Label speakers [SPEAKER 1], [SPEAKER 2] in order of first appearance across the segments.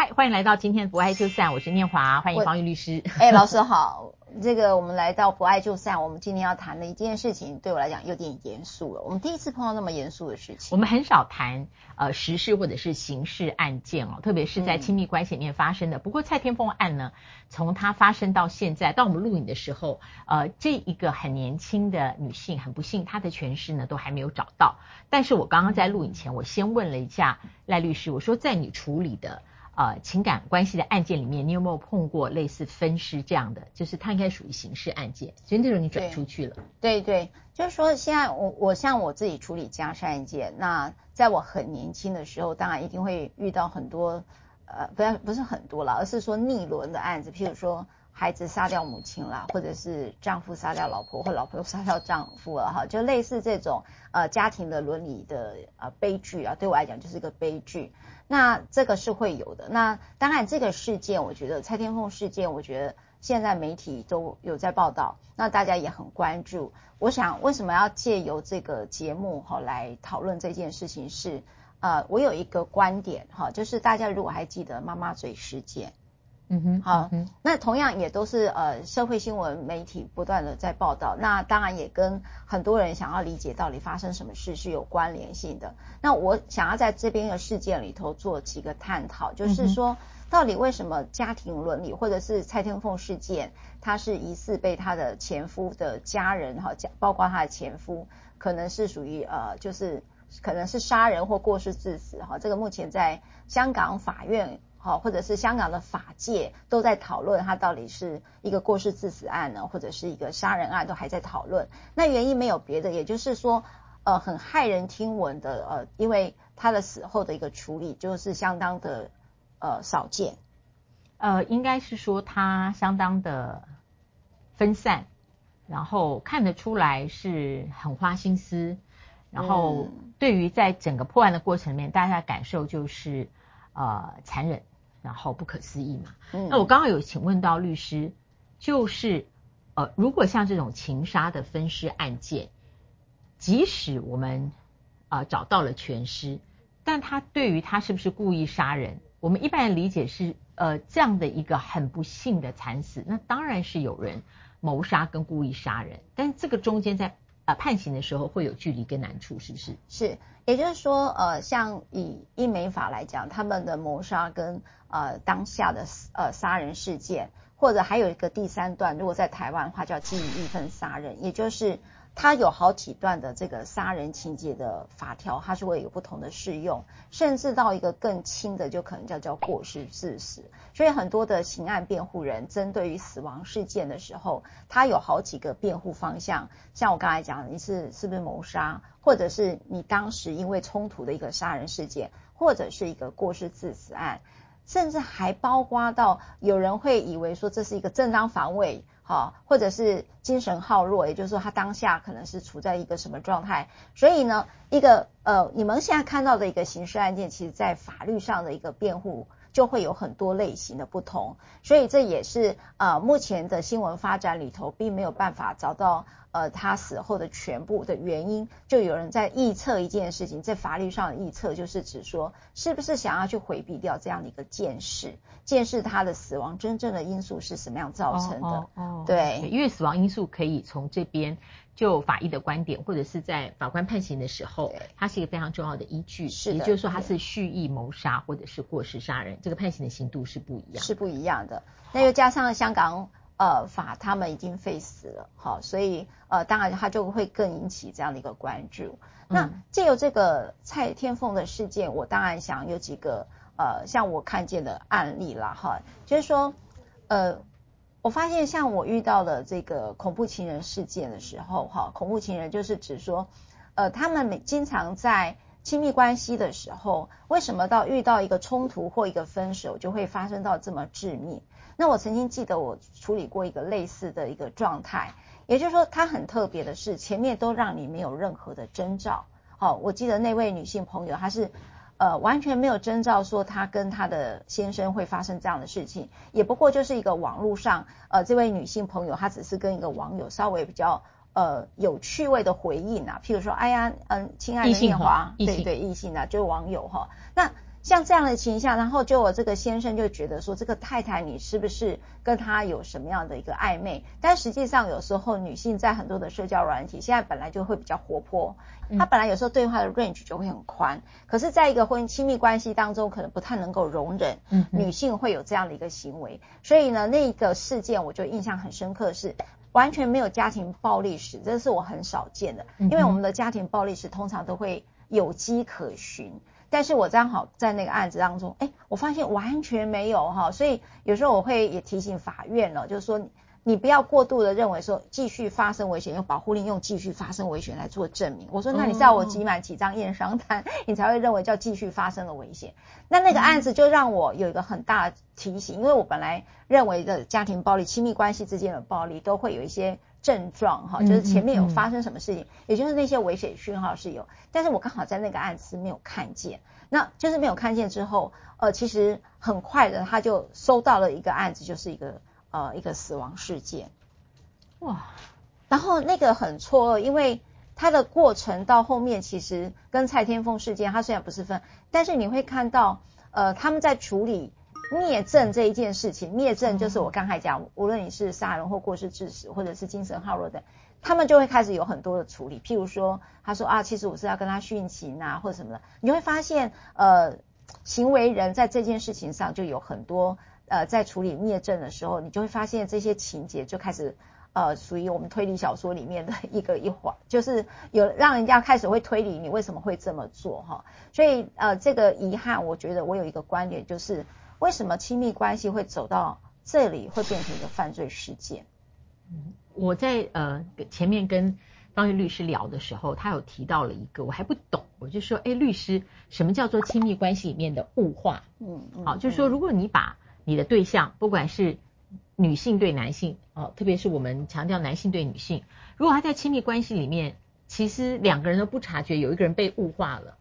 [SPEAKER 1] 嗨，欢迎来到今天的不爱就散，我是念华，欢迎方玉律师。
[SPEAKER 2] 哎，老师好。这个我们来到不爱就散，我们今天要谈的一件事情，对我来讲有点严肃了。我们第一次碰到那么严肃的事情。
[SPEAKER 1] 我们很少谈呃时事或者是刑事案件哦，特别是在亲密关系里面发生的。嗯、不过蔡天凤案呢，从它发生到现在，到我们录影的时候，呃，这一个很年轻的女性，很不幸，她的全尸呢都还没有找到。但是我刚刚在录影前，我先问了一下赖律师，我说在你处理的。呃，情感关系的案件里面，你有没有碰过类似分尸这样的？就是它应该属于刑事案件，所以那时候你转出去了。
[SPEAKER 2] 对对，就是说现在我我像我自己处理家事案件，那在我很年轻的时候，当然一定会遇到很多呃，不要不是很多了，而是说逆轮的案子，譬如说孩子杀掉母亲了，或者是丈夫杀掉老婆，或老婆杀掉丈夫了哈，就类似这种呃家庭的伦理的呃悲剧啊，对我来讲就是一个悲剧。那这个是会有的。那当然，这个事件，我觉得蔡天凤事件，我觉得现在媒体都有在报道，那大家也很关注。我想，为什么要借由这个节目哈来讨论这件事情是？呃，我有一个观点哈，就是大家如果还记得妈妈嘴事件。嗯哼，好，嗯，那同样也都是呃社会新闻媒体不断的在报道，那当然也跟很多人想要理解到底发生什么事是有关联性的。那我想要在这边的事件里头做几个探讨，就是说到底为什么家庭伦理或者是蔡天凤事件，她是疑似被她的前夫的家人哈，包括她的前夫可能是属于呃就是可能是杀人或过失致死哈，这个目前在香港法院。好，或者是香港的法界都在讨论，它到底是一个过失致死案呢，或者是一个杀人案，都还在讨论。那原因没有别的，也就是说，呃，很骇人听闻的，呃，因为他的死后的一个处理就是相当的呃少见，
[SPEAKER 1] 呃，应该是说他相当的分散，然后看得出来是很花心思，然后对于在整个破案的过程里面，大家的感受就是。呃，残忍，然后不可思议嘛。嗯。那我刚刚有请问到律师，就是呃，如果像这种情杀的分尸案件，即使我们啊、呃、找到了全尸，但他对于他是不是故意杀人，我们一般人理解是呃这样的一个很不幸的惨死，那当然是有人谋杀跟故意杀人，但这个中间在。啊，判刑的时候会有距离跟难处，是不是？
[SPEAKER 2] 是，也就是说，呃，像以英美法来讲，他们的谋杀跟呃当下的呃杀人事件，或者还有一个第三段，如果在台湾的话叫记忆一份杀人，也就是。它有好几段的这个杀人情节的法条，它是会有不同的适用，甚至到一个更轻的，就可能叫叫过失致死。所以很多的刑案辩护人针对于死亡事件的时候，他有好几个辩护方向。像我刚才讲，你是是不是谋杀，或者是你当时因为冲突的一个杀人事件，或者是一个过失致死案，甚至还包括到有人会以为说这是一个正当防卫。好，或者是精神耗弱，也就是说他当下可能是处在一个什么状态，所以呢，一个呃，你们现在看到的一个刑事案件，其实在法律上的一个辩护就会有很多类型的不同，所以这也是呃目前的新闻发展里头并没有办法找到。呃，他死后的全部的原因，就有人在臆测一件事情，在法律上的臆测就是指说，是不是想要去回避掉这样的一个见识，见识他的死亡真正的因素是什么样造成的？哦，哦哦对，
[SPEAKER 1] 因为死亡因素可以从这边就法医的观点，或者是在法官判刑的时候，它是一个非常重要的依据。是，也就是说，它是蓄意谋杀或者是过失杀人，这个判刑的刑度是不一样，
[SPEAKER 2] 是不一样的。那又加上香港。呃，法他们已经废死了，好，所以呃，当然他就会更引起这样的一个关注。那借由这个蔡天凤的事件，我当然想有几个呃，像我看见的案例啦，哈，就是说呃，我发现像我遇到的这个恐怖情人事件的时候，哈，恐怖情人就是指说，呃，他们每经常在亲密关系的时候，为什么到遇到一个冲突或一个分手，就会发生到这么致命？那我曾经记得我处理过一个类似的一个状态，也就是说，它很特别的是，前面都让你没有任何的征兆。好，我记得那位女性朋友，她是呃完全没有征兆说她跟她的先生会发生这样的事情，也不过就是一个网络上，呃，这位女性朋友她只是跟一个网友稍微比较呃有趣味的回应啊，譬如说，哎呀，嗯，亲爱的念华，对对，异性啊，就是网友哈，那。像这样的情况，然后就我这个先生就觉得说，这个太太你是不是跟他有什么样的一个暧昧？但实际上有时候女性在很多的社交软体，现在本来就会比较活泼，她本来有时候对话的 range 就会很宽，可是在一个婚姻亲密关系当中，可能不太能够容忍女性会有这样的一个行为。所以呢，那个事件我就印象很深刻是。完全没有家庭暴力史，这是我很少见的。因为我们的家庭暴力史通常都会有迹可循，但是我刚好在那个案子当中，哎，我发现完全没有哈，所以有时候我会也提醒法院了，就是说。你不要过度的认为说继续发生危险，用保护令用继续发生危险来做证明。我说，那你是要我集满几张验伤单，你才会认为叫继续发生了危险？那那个案子就让我有一个很大的提醒，因为我本来认为的家庭暴力、亲密关系之间的暴力都会有一些症状哈，就是前面有发生什么事情，也就是那些危险讯号是有，但是我刚好在那个案子是没有看见，那就是没有看见之后，呃，其实很快的他就收到了一个案子，就是一个。呃，一个死亡事件，哇，然后那个很错愕，因为他的过程到后面其实跟蔡天凤事件，他虽然不是分，但是你会看到，呃，他们在处理灭证这一件事情，灭证就是我刚才讲，无论你是杀人或过失致死，或者是精神耗弱的，他们就会开始有很多的处理，譬如说，他说啊，其实我是要跟他殉情啊，或者什么的，你会发现，呃，行为人在这件事情上就有很多。呃，在处理灭证的时候，你就会发现这些情节就开始，呃，属于我们推理小说里面的一个一环，就是有让人家开始会推理你为什么会这么做哈。所以呃，这个遗憾，我觉得我有一个观点，就是为什么亲密关系会走到这里，会变成一个犯罪事件？
[SPEAKER 1] 嗯，我在呃前面跟方玉律师聊的时候，他有提到了一个我还不懂，我就说，哎，律师，什么叫做亲密关系里面的物化？嗯，嗯，好，就是说如果你把你的对象，不管是女性对男性，哦，特别是我们强调男性对女性，如果他在亲密关系里面，其实两个人都不察觉有一个人被物化了，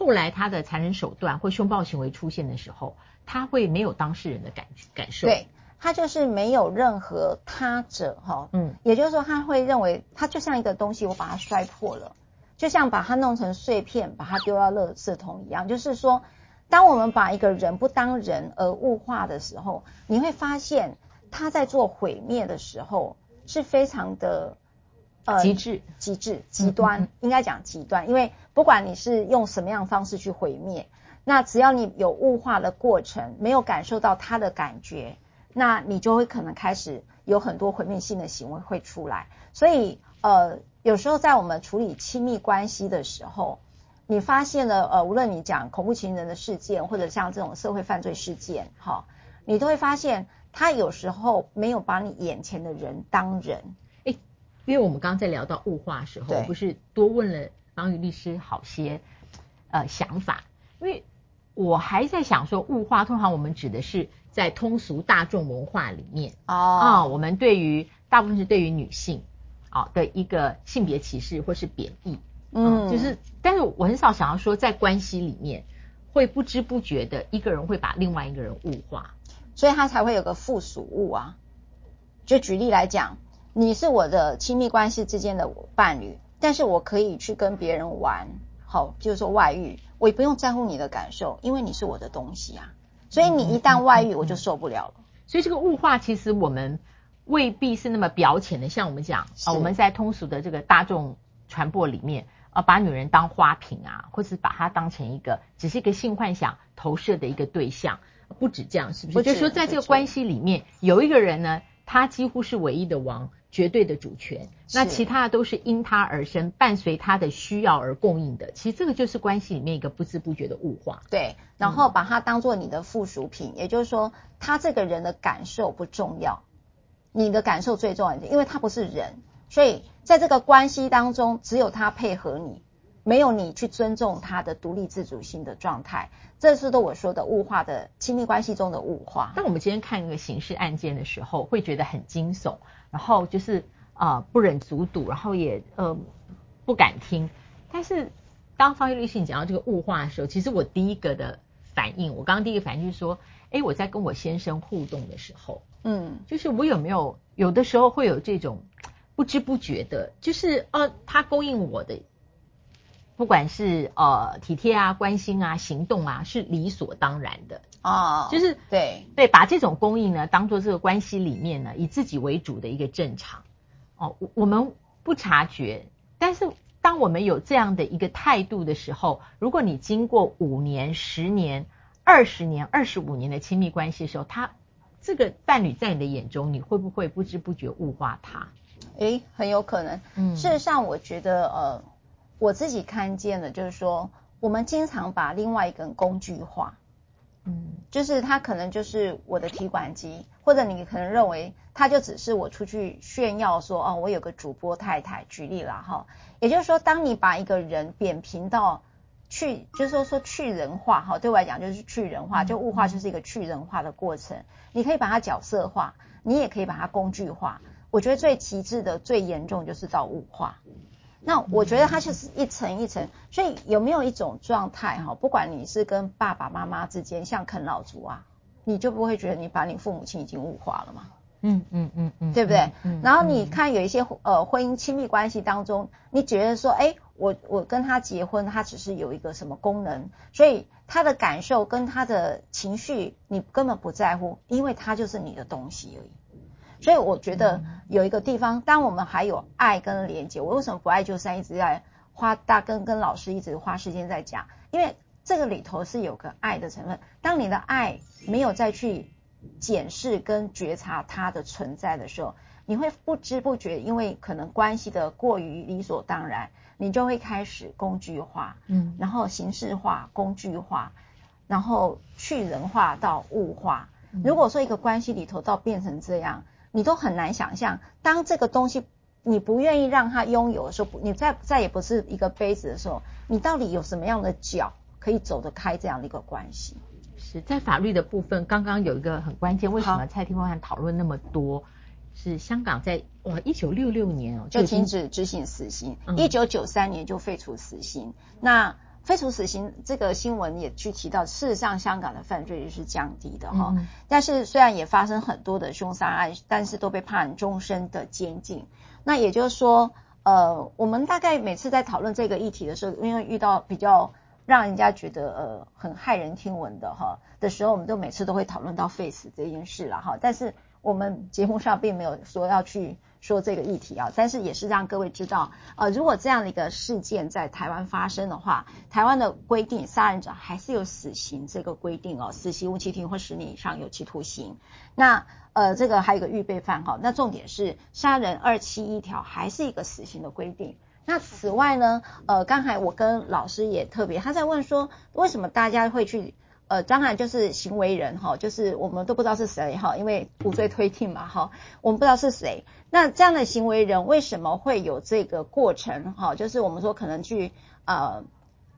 [SPEAKER 1] 后来他的残忍手段或凶暴行为出现的时候，他会没有当事人的感感受，
[SPEAKER 2] 对，他就是没有任何他者，哈，嗯，也就是说他会认为他就像一个东西，我把它摔破了，就像把它弄成碎片，把它丢到垃圾桶一样，就是说。当我们把一个人不当人而物化的时候，你会发现他在做毁灭的时候是非常的
[SPEAKER 1] 呃极致、
[SPEAKER 2] 极致、极端，应该讲极端，因为不管你是用什么样的方式去毁灭，那只要你有物化的过程，没有感受到它的感觉，那你就会可能开始有很多毁灭性的行为会出来。所以呃，有时候在我们处理亲密关系的时候。你发现了，呃，无论你讲恐怖情人的事件，或者像这种社会犯罪事件，哈，你都会发现他有时候没有把你眼前的人当人。
[SPEAKER 1] 诶，因为我们刚刚在聊到物化的时候，对不是多问了方宇律师好些呃想法，因为我还在想说，物化通常我们指的是在通俗大众文化里面哦，啊，我们对于大部分是对于女性啊的一个性别歧视或是贬义。嗯，就是，但是我很少想要说，在关系里面会不知不觉的一个人会把另外一个人物化，
[SPEAKER 2] 所以他才会有个附属物啊。就举例来讲，你是我的亲密关系之间的伴侣，但是我可以去跟别人玩，好，就是说外遇，我也不用在乎你的感受，因为你是我的东西啊。所以你一旦外遇，我就受不了了。
[SPEAKER 1] 所以这个物化其实我们未必是那么表浅的，像我们讲啊，是我们在通俗的这个大众传播里面。啊，把女人当花瓶啊，或是把她当成一个只是一个性幻想投射的一个对象，不止这样，是不是？我就说，在这个关系里面，有一个人呢，他几乎是唯一的王，绝对的主权，那其他的都是因他而生，伴随他的需要而供应的。其实这个就是关系里面一个不知不觉的物化。
[SPEAKER 2] 对，然后把它当做你的附属品，嗯、也就是说，他这个人的感受不重要，你的感受最重要，因为他不是人。所以在这个关系当中，只有他配合你，没有你去尊重他的独立自主性的状态，这是都我说的物化的亲密关系中的物化。
[SPEAKER 1] 那我们今天看一个刑事案件的时候，会觉得很惊悚，然后就是啊、呃、不忍卒睹，然后也呃不敢听。但是当方玉律师你讲到这个物化的时候，其实我第一个的反应，我刚刚第一个反应就是说，哎，我在跟我先生互动的时候，嗯，就是我有没有有的时候会有这种。不知不觉的，就是呃，他勾引我的不管是呃体贴啊、关心啊、行动啊，是理所当然的
[SPEAKER 2] 哦，
[SPEAKER 1] 就是
[SPEAKER 2] 对
[SPEAKER 1] 对，把这种供应呢当做这个关系里面呢以自己为主的一个正常哦，我们不察觉，但是当我们有这样的一个态度的时候，如果你经过五年、十年、二十年、二十五年的亲密关系的时候，他这个伴侣在你的眼中，你会不会不知不觉物化他？
[SPEAKER 2] 诶，很有可能。嗯，事实上，我觉得呃。我自己看见的，就是说，我们经常把另外一个人工具化，嗯，就是他可能就是我的提款机，或者你可能认为他就只是我出去炫耀说，哦，我有个主播太太，举例了哈。也就是说，当你把一个人扁平到去，就是说说去人化哈，对我来讲就是去人化，就物化就是一个去人化的过程。你可以把它角色化，你也可以把它工具化。我觉得最极致的、最严重就是到物化。那我觉得它就是一层一层，所以有没有一种状态哈？不管你是跟爸爸妈妈之间像啃老族啊，你就不会觉得你把你父母亲已经物化了吗？嗯嗯嗯嗯，对不对？嗯。然后你看有一些呃婚姻亲密关系当中，你觉得说，哎，我我跟他结婚，他只是有一个什么功能，所以他的感受跟他的情绪你根本不在乎，因为他就是你的东西而已。所以我觉得有一个地方，当我们还有爱跟连接，我为什么不爱就散，一直在花大跟跟老师一直花时间在讲，因为这个里头是有个爱的成分。当你的爱没有再去检视跟觉察它的存在的时候，你会不知不觉，因为可能关系的过于理所当然，你就会开始工具化，嗯，然后形式化、工具化，然后去人化到物化。如果说一个关系里头到变成这样，你都很难想象，当这个东西你不愿意让它拥有的时候，你再再也不是一个杯子的时候，你到底有什么样的脚可以走得开这样的一个关系？
[SPEAKER 1] 是在法律的部分，刚刚有一个很关键，为什么蔡天凤还讨论那么多？是香港在哇一九六六年哦
[SPEAKER 2] 就停止执行死刑，一九九三年就废除死刑。那废除死刑这个新闻也去提到，事实上香港的犯罪率是降低的哈，嗯、但是虽然也发生很多的凶杀案，但是都被判终身的监禁。那也就是说，呃，我们大概每次在讨论这个议题的时候，因为遇到比较让人家觉得呃很骇人听闻的哈的时候，我们都每次都会讨论到废死这件事了哈，但是我们节目上并没有说要去。说这个议题啊，但是也是让各位知道，呃，如果这样的一个事件在台湾发生的话，台湾的规定，杀人者还是有死刑这个规定哦，死刑、无期徒刑或十年以上有期徒刑。那呃，这个还有一个预备犯哈，那重点是杀人二七一条还是一个死刑的规定。那此外呢，呃，刚才我跟老师也特别，他在问说，为什么大家会去？呃，当然就是行为人哈，就是我们都不知道是谁哈，因为无罪推定嘛哈，我们不知道是谁。那这样的行为人为什么会有这个过程哈？就是我们说可能去呃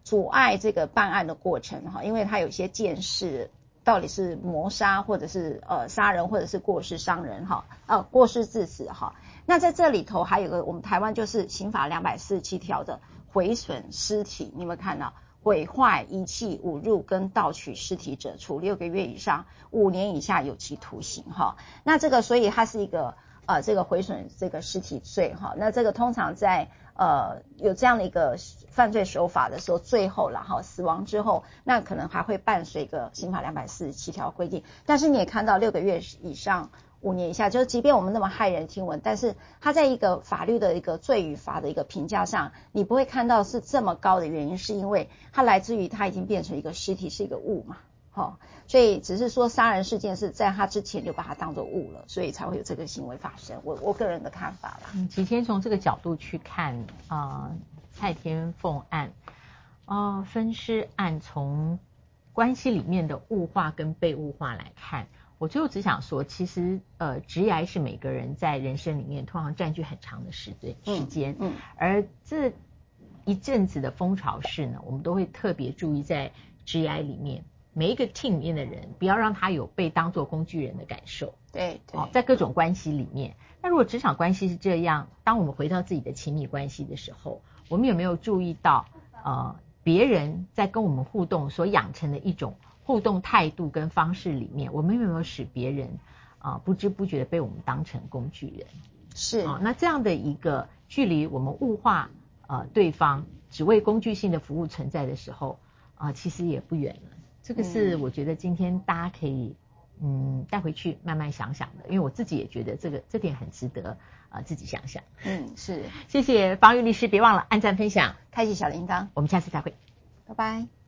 [SPEAKER 2] 阻碍这个办案的过程哈，因为他有些见识，到底是谋杀或者是呃杀人或者是过失伤人哈，呃过失致死哈。那在这里头还有个我们台湾就是刑法两百四十七条的毁损尸体，你有没有看到？毁坏、遗弃、侮辱跟盗取尸体者，处六个月以上五年以下有期徒刑。哈，那这个所以它是一个呃这个毁损这个尸体罪。哈，那这个通常在呃有这样的一个犯罪手法的时候，最后然后死亡之后，那可能还会伴随一个刑法两百四十七条规定。但是你也看到六个月以上。五年以下，就是即便我们那么骇人听闻，但是他在一个法律的一个罪与罚的一个评价上，你不会看到是这么高的原因，是因为它来自于它已经变成一个尸体，是一个物嘛，好，所以只是说杀人事件是在他之前就把它当作物了，所以才会有这个行为发生。我我个人的看法啦。
[SPEAKER 1] 嗯，其实先从这个角度去看啊，蔡天凤案，哦，分尸案从关系里面的物化跟被物化来看。我最后只想说，其实呃，职涯是每个人在人生里面通常占据很长的时间时间，嗯，嗯，而这一阵子的风潮式呢，我们都会特别注意在职涯里面每一个 team 里面的人，不要让他有被当做工具人的感受，
[SPEAKER 2] 对，对，
[SPEAKER 1] 哦，在各种关系里面，那如果职场关系是这样，当我们回到自己的亲密关系的时候，我们有没有注意到呃，别人在跟我们互动所养成的一种？互动态度跟方式里面，我们有没有使别人啊、呃、不知不觉的被我们当成工具人？
[SPEAKER 2] 是啊、呃，
[SPEAKER 1] 那这样的一个距离，我们物化呃对方只为工具性的服务存在的时候啊、呃，其实也不远了。这个是我觉得今天大家可以嗯带回去慢慢想想的，因为我自己也觉得这个这点很值得啊、呃、自己想想。
[SPEAKER 2] 嗯，是。
[SPEAKER 1] 谢谢方玉律师，别忘了按赞分享，
[SPEAKER 2] 开启小铃铛，
[SPEAKER 1] 我们下次再会，
[SPEAKER 2] 拜拜。